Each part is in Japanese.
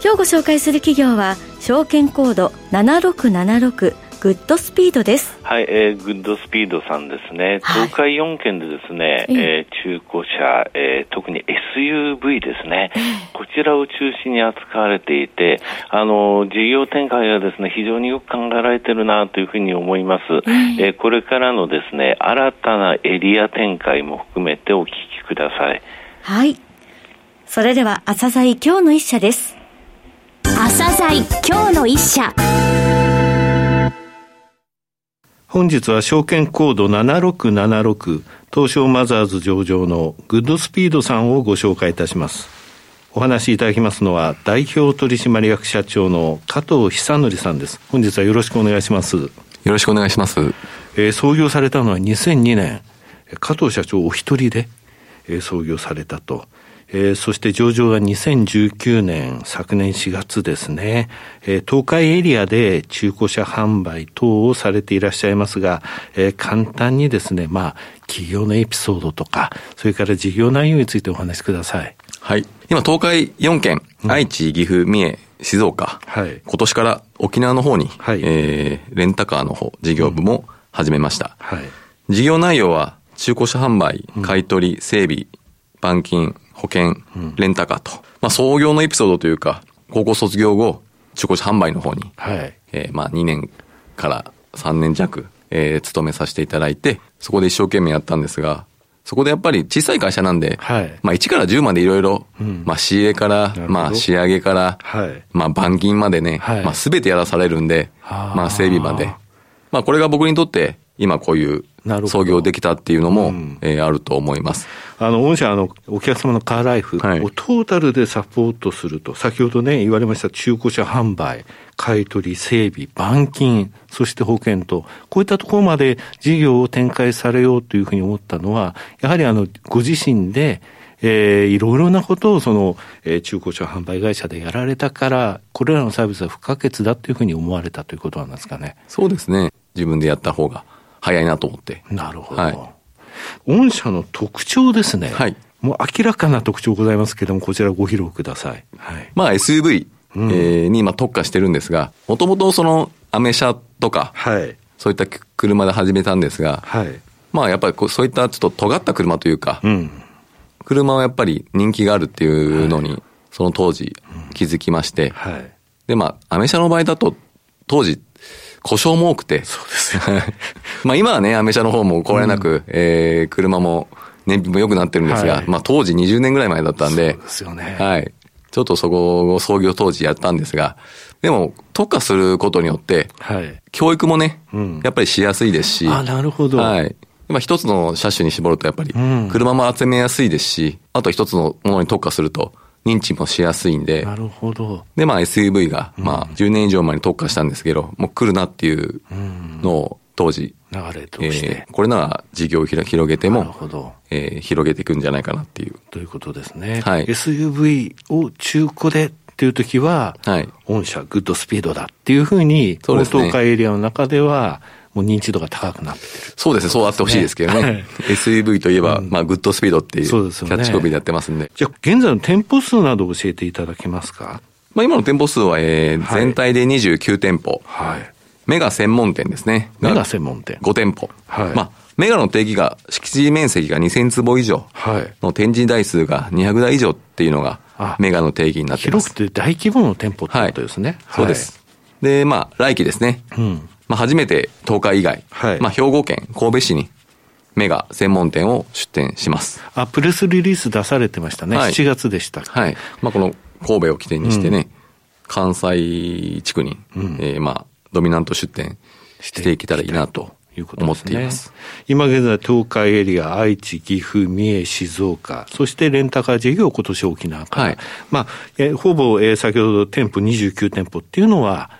今日ご紹介する企業は証券コード7676グッドスピードです。はい、えー、グッドスピードさんですね。東海4県でですね、えー、中古車、えー、特に SUV ですね、こちらを中心に扱われていて、あの、事業展開がですね、非常によく考えられてるなというふうに思います。えー、これからのですね、新たなエリア展開も含めてお聞きください。はい。それでは、朝鮮今日の一社です。朝鮮今日の一社。本日は証券コード7676東証マザーズ上場のグッドスピードさんをご紹介いたします。お話しいただきますのは代表取締役社長の加藤久則さんです。本日はよろしくお願いします。よろしくお願いします。えー、創業されたのは2002年。加藤社長お一人で、えー、創業されたと。えー、そして上場が2019年、昨年4月ですね、えー、東海エリアで中古車販売等をされていらっしゃいますが、えー、簡単にですね、まあ、企業のエピソードとか、それから事業内容についてお話しください。はい。今、東海4県、愛知、岐阜、三重、静岡、はい、今年から沖縄の方に、はい、えー、レンタカーの方、事業部も始めました。うん、はい、事業内容は、中古車販売、買取、整備、板金、保険、レンタカーと、まあ創業のエピソードというか、高校卒業後、中古車販売の方に、はい、えー、まあ2年から3年弱、えー、勤めさせていただいて、そこで一生懸命やったんですが、そこでやっぱり小さい会社なんで、はい、まあ1から10までいろいろ、まあ仕入れから、まあ仕上げから、はい、まあ板金までね、はい、まあ全てやらされるんで、まあ整備まで。まあこれが僕にとって今こういう創業できたっていうのも、うん、えー、あると思います。あの、御社、あの、お客様のカーライフをトータルでサポートすると、先ほどね、言われました中古車販売、買取、整備、板金、そして保険と、こういったところまで事業を展開されようというふうに思ったのは、やはりあの、ご自身で、えー、いろいろなことをその、えー、中古車販売会社でやられたから、これらのサービスは不可欠だというふうに思われたということなんですかね。そうですね。自分でやった方が早いなと思って。なるほど。はい、御社の特徴ですね。はい。もう明らかな特徴ございますけれども、こちらご披露ください。はい。まあ SUV、うん、えー、に今特化してるんですが、もともとそのアメ車とか、はい。そういった車で始めたんですが、はい。まあやっぱりこうそういったちょっと尖った車というか、うん。車はやっぱり人気があるっていうのに、はい、その当時気づきまして、はい。でまあ、アメ車の場合だと、当時故障も多くて。そうですよ、まあ今はね、アメ車の方も壊れなく、うん、えー、車も燃費も良くなってるんですが、はい、まあ当時20年ぐらい前だったんで。そうですよね。はい。ちょっとそこを創業当時やったんですが、でも特化することによって、はい、教育もね、うん、やっぱりしやすいですし。あ、なるほど。はい。今一つの車種に絞るとやっぱり、車も集めやすいですし、あと一つのものに特化すると、認知もしやすいんで。なるほど。で、まあ SUV が、まあ10年以上前に特化したんですけど、もう来るなっていうのを当時、流れとして、えー、これなら事業を広げても、なるほどえー、広げていくんじゃないかなっていう。ということですね。はい。SUV を中古でっていう時は、はい。御社グッドスピードだっていうふうに、そうですね。東海エリアの中では、もう認知度が高くなってる、そうですね、そうあってほしいですけどね。はい、SUV といえば、うん、まあ、グッドスピードっていうキャッチコピーでやってますんで。じゃあ、現在の店舗数など教えていただけますか？まあ、今の店舗数は、えー、全体で29店舗。はい。メガ専門店ですね。メガ専門店。5店舗。はい。まあ、メガの定義が、敷地面積が2000坪以上の展示台数が200台以上っていうのが、メガの定義になってます。広くて大規模の店舗ってことですね。はい、そうです。で、まあ、来期ですね。うん。まあ、初めて東海以外、はい、まあ、兵庫県神戸市にメガ専門店を出店します。あ、プレスリリース出されてましたね。はい、7月でしたはい。まあ、この神戸を起点にしてね、うん、関西地区に、うん、えー、まあ、ドミナント出店していけたらいいなということですね。思っています。今現在、東海エリア、愛知、岐阜、三重、静岡、そしてレンタカー事業、今年沖縄から。はい、まあ、えほぼ、えー、先ほど店舗29店舗っていうのは、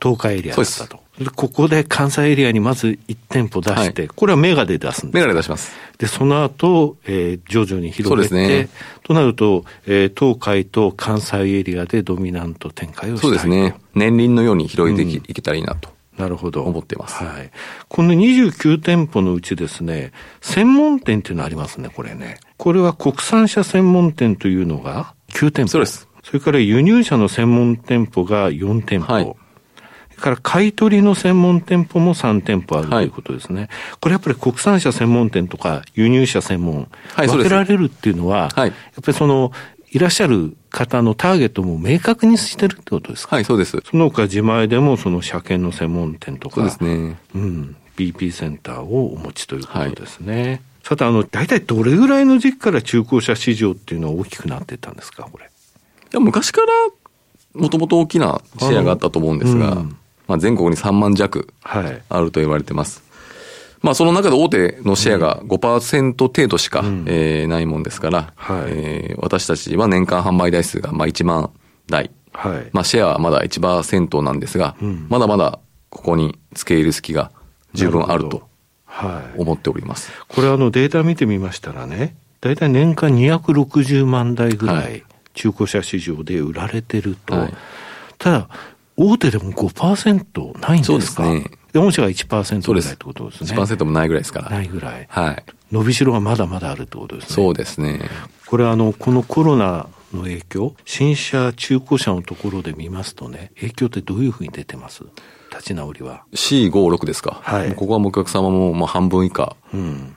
東海エリアだったと。ここで関西エリアにまず1店舗出して、はい、これはメガで出すんですメガで出します。で、その後、えー、徐々に広げて、ね、となると、えー、東海と関西エリアでドミナント展開をしたいそうですね。年輪のように広げていけたらいいなと。なるほど。思ってます。はい。この29店舗のうちですね、専門店っていうのありますね、これね。これは国産車専門店というのが9店舗。そうです。それから輸入車の専門店舗が4店舗。はいから買い取りの専門店舗も3店舗あるということですね。はい、これやっぱり国産車専門店とか輸入車専門、はい、分けられるっていうのは、はい、やっぱりそのいらっしゃる方のターゲットも明確にしてるってことですか？はい、そうです。その他自前でもその車検の専門店とか、そうですね。うん、BP センターをお持ちということですね。はい、さて、あの、大体どれぐらいの時期から中古車市場っていうのは大きくなってたんですか、これ？いや、昔からもともと大きなシェアがあったと思うんですが、うん、まあ、全国に3万弱あると言われてます。まあ、その中で大手のシェアが5%程度しか、うん、えー、ないもんですから、はい、えー、私たちは年間販売台数がまあ1万台。はい、まあ、シェアはまだ1%なんですが、うん、まだまだここに付け入る隙が十分あると思っております。これあのデータ見てみましたらね、大体年間260万台ぐらい。中古車市場で売られてると、はい、ただ、大手でも5%ないんですか？そうですね。御社が1%ぐらいってことですね。1%もないぐらいですから。ないぐらい。はい。伸びしろがまだまだあるってことですね。そうですね。これあの、このコロナの影響、新車、中古車のところで見ますとね、影響ってどういうふうに出てます？立ち直りは。C56 ですか。はい。ここはお客様もまあ半分以下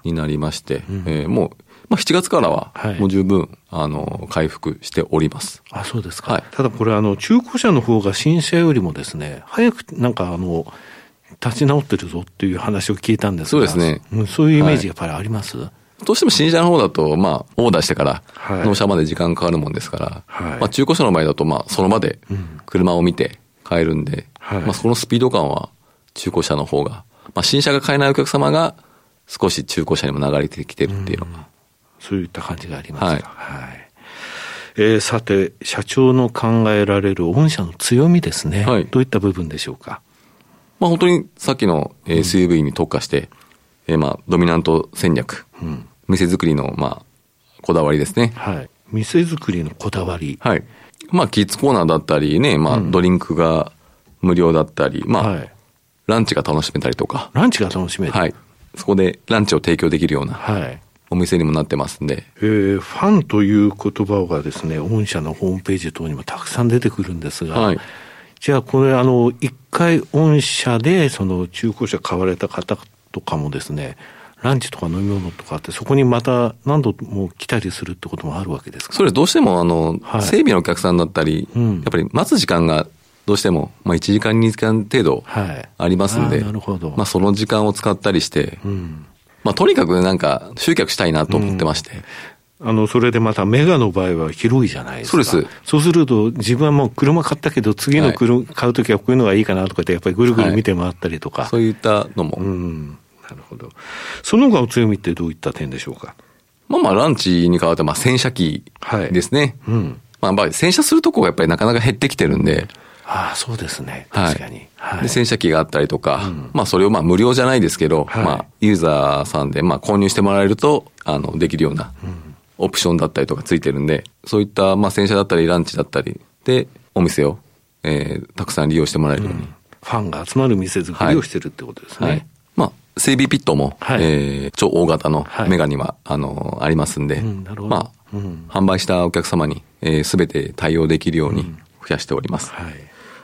になりまして、うん、えー、もう、まあ、7月からは、もう十分、はい、あの、回復しております。あ、そうですか。はい、ただこれ、あの、中古車の方が新車よりもですね、早く、なんか、あの、立ち直ってるぞっていう話を聞いたんですがそうですね。そういうイメージやっぱりあります、はい、どうしても新車の方だと、まあ、オーダーしてから、納車まで時間かかるもんですから、はい、まあ、中古車の場合だと、まあ、その場で車を見て買えるんで、はい、まあ、そのスピード感は中古車の方が、まあ、新車が買えないお客様が、少し中古車にも流れてきてるっていうのが、うん、そういった感じがありますか。はい。はい、えー、さて、社長の考えられる御社の強みですね。はい、どういった部分でしょうか？まあ本当にさっきの SUV に特化して、うん、えー、まあドミナント戦略、うん、店作りのまあこだわりですね。はい。店作りのこだわり。はい。まあキッズコーナーだったりね、まあドリンクが無料だったり、まあ、はい、ランチが楽しめたりとか。ランチが楽しめるはい。そこでランチを提供できるような。はい。お店にもなってますんで。えー、ファンという言葉がですね、御社のホームページ等にもたくさん出てくるんですが、はい、じゃあこれあの、一回御社でその中古車買われた方とかもですね、ランチとか飲み物とかって、そこにまた何度も来たりするってこともあるわけですか？それどうしても、あの、はい、整備のお客さんだったり、うん、やっぱり待つ時間がどうしても、まあ1時間2時間程度ありますんで、はい。まあその時間を使ったりして、うん、まあとにかくなんか集客したいなと思ってまして、あの、それでまたメガの場合は広いじゃないですか。そうです。そうすると、自分はもう車買ったけど、次の車、はい、買うときはこういうのがいいかなとかって、やっぱりぐるぐる見て回ったりとか。はい、そういったのも。うん。なるほど。その他の強みってどういった点でしょうか？まあまあ、ランチに変わって、まあ、洗車機ですね。はい、うん。まあ、まあ、洗車するとこがやっぱりなかなか減ってきてるんで。ああ、そうですね。確かに。はい、で洗車機があったりとか、うん、まあそれをまあ無料じゃないですけど、はい、まあユーザーさんでまあ購入してもらえると、あの、できるような、うん。オプションだったりとかついてるんで、そういった、まあ、洗車だったり、ランチだったりで、お店を、えー、たくさん利用してもらえるように。うん、ファンが集まる店作りをしてるってことですね。はい、はい、まあ、整備ピットも、はい、えー、超大型のメガには、あの、ありますんで、うん、まあ、うん、販売したお客様に、えー、すべて対応できるように増やしております。はい、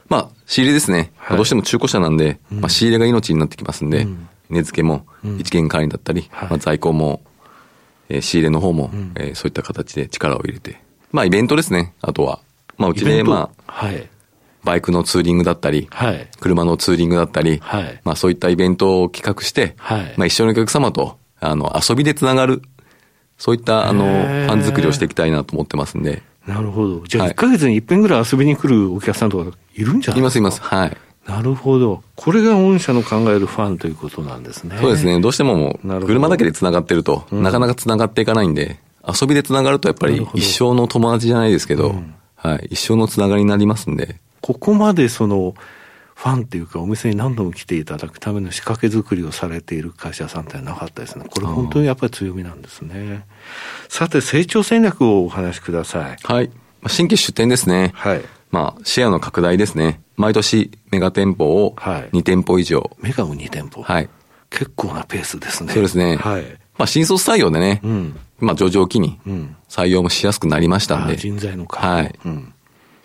まあ、仕入れですね。どうしても中古車なんで、まあ、仕入れが命になってきますんで、値付けも、一元管理だったり、まあ、在庫も、えー、仕入れの方も、うん、えー、そういった形で力を入れて。まあ、イベントですね。あとは。まあ、うちで、まあ、はい。バイクのツーリングだったり、はい、車のツーリングだったり、はい、まあそういったイベントを企画して、はい、まあ一緒にお客様と、あの、遊びでつながる、そういった、あの、ファン作りをしていきたいなと思ってますんで。なるほど。じゃあ1ヶ月に一遍ぐらい遊びに来るお客さんとかいるんじゃないですか？いますいます。はい。なるほど。これが御社の考えるファンということなんですね。そうですね。どうしてももう、車だけで繋がってると、なかなか繋がっていかないんで、遊びで繋がるとやっぱり一生の友達じゃないですけど、うん、はい、一生の繋がりになりますんで。ここまでその、ファンっていうかお店に何度も来ていただくための仕掛け作りをされている会社さんってなかったですね。これ本当にやっぱり強みなんですね。さて、成長戦略をお話しください。はい。新規出店ですね。はい。まあ、シェアの拡大ですね。毎年メガ店舗を2店舗以上。はい、メガを2店舗はい。結構なペースですね。そうですね。はい。まあ、新卒採用でね、うん、まあ、上場期に採用もしやすくなりましたんで。人材のはい。うん、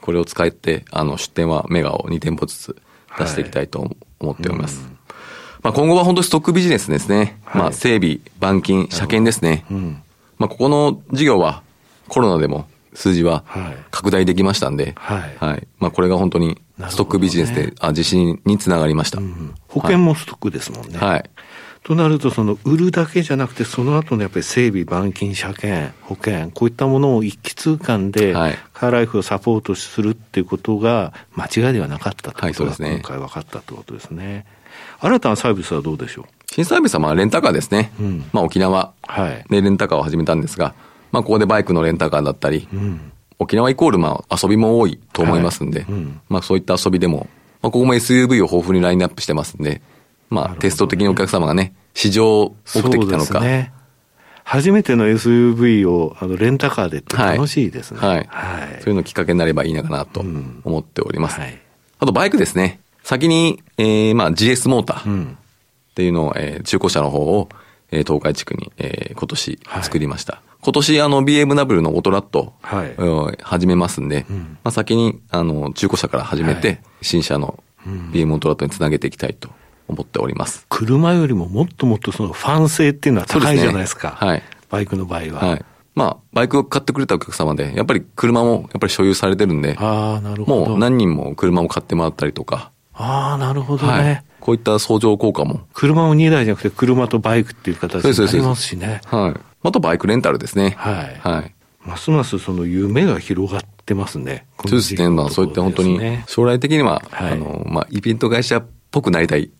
これを使って、あの、出店はメガを2店舗ずつ出していきたいと思っております。はいうんまあ、今後は本当にストックビジネスですね。はい、まあ、整備、板金、車検ですね。うん、まあ、ここの事業はコロナでも数字は拡大できましたんで、はい。はい。まあ、これが本当にストックビジネスで、ね、あ自信につながりました、うん。保険もストックですもんね。はい。となると、その売るだけじゃなくて、その後のやっぱり整備、板金、車検、保険、こういったものを一気通貫で、カーライフをサポートするっていうことが間違いではなかったということが、今回分かったということですね。新たなサービスはどうでしょう？新サービスはまあレンタカーですね。うん、まあ沖縄。でレンタカーを始めたんですが、まあここでバイクのレンタカーだったり、うん、沖縄イコールまあ遊びも多いと思いますんで、はい。うん、まあそういった遊びでも、まあここも SUV を豊富にラインナップしてますんで、まあテスト的にお客様がね、市場多くてきたのか。ね、初めての SUV をあのレンタカーでって楽しいですね。はい。はい、そういうのきっかけになればいいのかなと思っております。うんはい、あとバイクですね。先に、えー、まあ GS モーターっていうのを、えー、中古車の方を、えー、東海地区に、えー、今年作りました。はい、今年あの BMW のオートラット、はい、始めますんで、うん、まあ先にあの中古車から始めて、はい、新車の BM オートラットにつなげていきたいと思っております。車よりももっともっとそのファン性っていうのは高いじゃないですか。すね、はい。バイクの場合は。はい。まあ、バイクを買ってくれたお客様で、やっぱり車もやっぱり所有されてるんで、ああ、なるほど。もう何人も車を買ってもらったりとか。ああ、なるほどね。はい、こういった相乗効果も。車も2台じゃなくて車とバイクっていう形になりますしね。はい。あとバイクレンタルですね。はい。はい。ますますその夢が広がってますね。そうですね。まあそういった本当に、将来的には、はい、あの、まあイベント会社っぽくなりたい。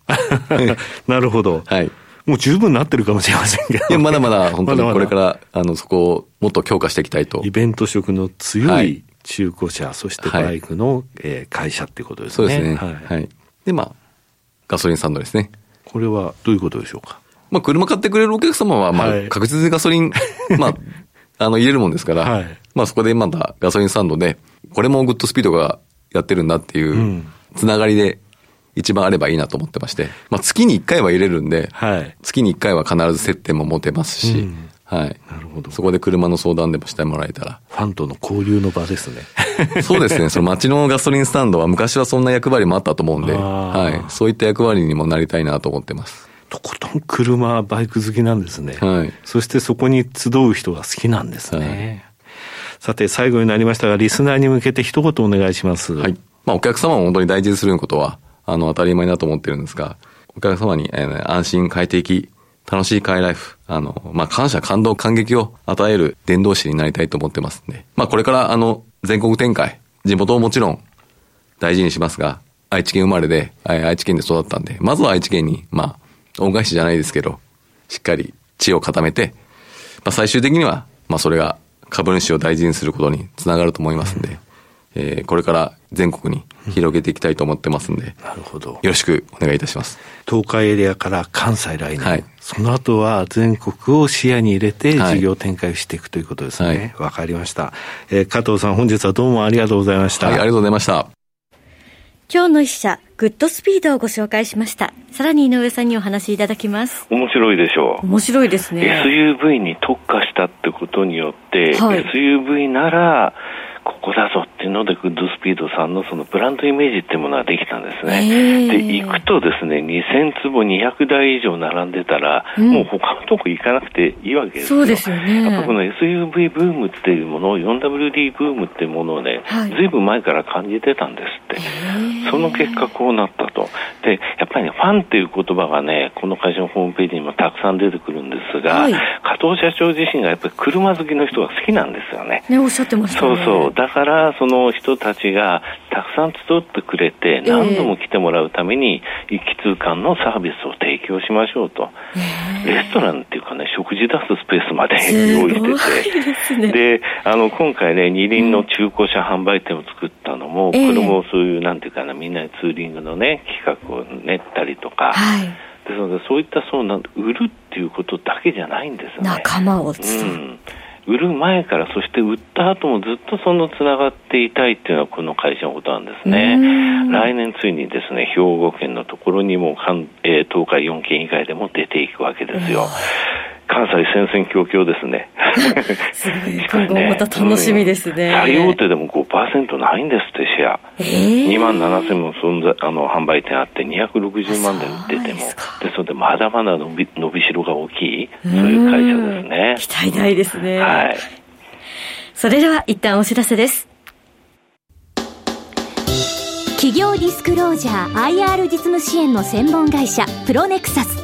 なるほど。はい。もう十分なってるかもしれませんけど、いや、まだまだ 本当にこれから、あの、そこをもっと強化していきたいと。イベント色の強い中古車、はい、そしてバイクの、はい、えー、会社っていうことですね。そうですね。はい。はい、で、まあ、ガソリンスタンドですね。これはどういうことでしょうか？まあ、車買ってくれるお客様は、まあ、確実にガソリン、まあ、あの、入れるもんですから、はい、まあ、そこでまたガソリンスタンドで、これもグッドスピードがやってるんだっていう、つながりで一番あればいいなと思ってまして、まあ、月に1回は入れるんで、はい、月に1回は必ず接点も持てますし、うん、はい。なるほど。そこで車の相談でもしてもらえたら。ファンとの交流の場ですね。そうですね。その街のガソリンスタンドは昔はそんな役割もあったと思うんで、はい。そういった役割にもなりたいなと思ってます。とことん車、バイク好きなんですね。はい。そしてそこに集う人が好きなんですね。はい、さて、最後になりましたが、リスナーに向けて一言お願いします。はい。まあ、お客様を本当に大事にすることは、あの、当たり前だと思ってるんですが、お客様に、えー、安心、快適、楽しいカーライフ、あの、まあ、感謝、感動、感激を与える伝道師になりたいと思ってますんで、まあ、これから、あの、全国展開、地元をもちろん大事にしますが、愛知県生まれで、愛知県で育ったんで、まずは愛知県に、まあ、恩返しじゃないですけど、しっかり知を固めて、まあ、最終的には、まあ、それが株主を大事にすることにつながると思いますんで、えー、これから全国に広げていきたいと思ってますんで、なるほど。よろしくお願いいたします。東海エリアから関西来年、はい、その後は全国を視野に入れて事業展開していくということですね。わ、はい、かりました、えー。加藤さん、本日はどうもありがとうございました。はい、ありがとうございました。今日の一社、グッドスピードをご紹介しました。さらに井上さんにお話しいただきます。面白いでしょう。面白いですね。SUV に特化したってことによって、はい、SUV なら、ここだぞっていうので、グッドスピードさんのそのブランドイメージっていうものができたんですね。で、行くとですね、2000坪200台以上並んでたら、うん、もう他のとこ行かなくていいわけですよ。そうですよね。やっぱこの SUV ブームっていうものを、4WD ブームっていうものをね、はい、ずいぶん前から感じてたんですって。その結果こうなったと。で、やっぱりね、ファンっていう言葉がね、この会社のホームページにもたくさん出てくるんですが、はい、加藤社長自身がやっぱり車好きの人が好きなんですよね。ね、おっしゃってました、ね、そうそう。だから、その人たちがたくさん集ってくれて、何度も来てもらうために、一気通貫のサービスを提供しましょうと。レストランっていうかね、食事出すスペースまで用意してて。で、ね、あの、今回ね、二輪の中古車販売店を作ったのも、これもそういう、なんていうかな、みんなでツーリングのね、企画を練ったりとか、はい。ですのでそういったそうな売るっていうことだけじゃないんですね。仲間を、うん、売る前から、そして売った後もずっとそのつながっていたいっていうのはこの会社のことなんですね。来年ついにですね、兵庫県のところにも、えー、東海4県以外でも出ていくわけですよ。関西戦々恐々ですね。すごい。今後また楽しみですね。最大手でも5%ないんですって、シェア。えー、2万7千も存在、あの、販売店あって260万で売ってても。ですので、まだまだ伸び、伸びしろが大きい、そういう会社ですね。期待大ですね。はい。それでは、一旦お知らせです。企業ディスクロージャー IR 実務支援の専門会社、プロネクサス。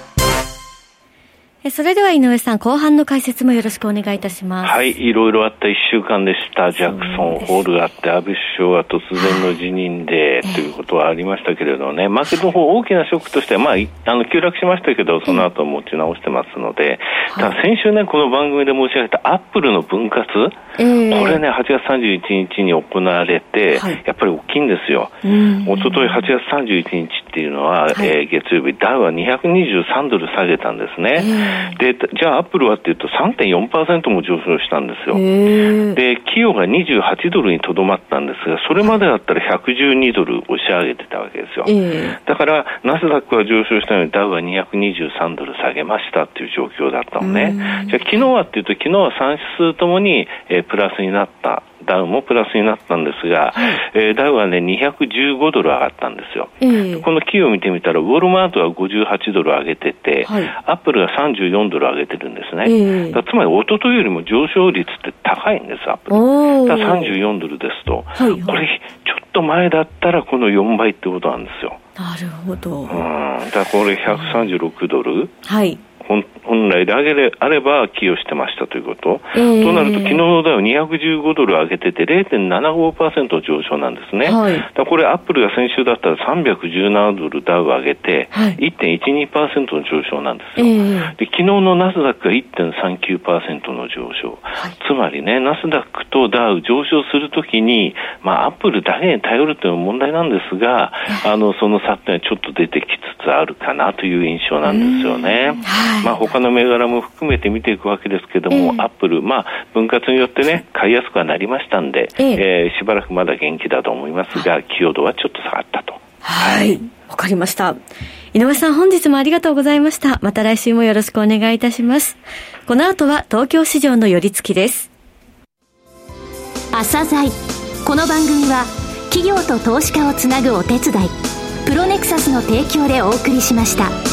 それでは井上さん、後半の解説もよろしくお願いいたします。はい、いろいろあった一週間でした。ジャクソンホールがあって、安倍首相が突然の辞任で、ということはありましたけれどね、マーケットの方大きなショックとしては、まあ、あの、急落しましたけど、その後持ち直してますので、ただ先週ね、この番組で申し上げたアップルの分割、これね、8月31日に行われて、やっぱり大きいんですよ。おととい8月31日っていうのは、え月曜日、ダウは223ドル下げたんですね。で、じゃあアップルはっていうと3.4%も上昇したんですよ。で、企業が28ドルにとどまったんですが、それまでだったら112ドル押し上げてたわけですよ。だから、ナスダックは上昇したのにダウは223ドル下げましたっていう状況だったのね。じゃあ昨日はっていうと、昨日は3指数ともに、えー、プラスになった。ダウもプラスになったんですが、はい、えー、ダウはね、215ドル上がったんですよ。えー、この企業を見てみたら、ウォルマートは58ドル上げてて、はい、アップルが34ドル上げてるんですね。えー、つまり、一昨日よりも上昇率って高いんです、アップル。だ34ドルですと、はいはい、これ、ちょっと前だったらこの4倍ってことなんですよ。なるほど。うん。だこれ136ドル。はい。本来であれあれば寄与してましたということ。えー、となると、昨日の台は215ドル上げてて0.75%上昇なんですね。はい、だこれ、アップルが先週だったら317ドルダウ上げて、1.12%の上昇なんですよ。えー、で昨日のナスダックが1.39%の上昇。はい、つまりね、ナスダックとダウ上昇するときに、まあ、アップルだけに頼るというのは問題なんですが、あの、その差っていうのはちょっと出てきつつあるかなという印象なんですよね。まあ、他の銘柄も含めて見ていくわけですけども、えー、アップル、まあ、分割によってね、買いやすくはなりましたんで、えー、えー、しばらくまだ元気だと思いますが、寄与度はちょっと下がったと。はい。わかりました。井上さん、本日もありがとうございました。また来週もよろしくお願いいたします。この後は東京市場の寄り付きです。朝鮮この番組は、企業と投資家をつなぐお手伝い、プロネクサスの提供でお送りしました。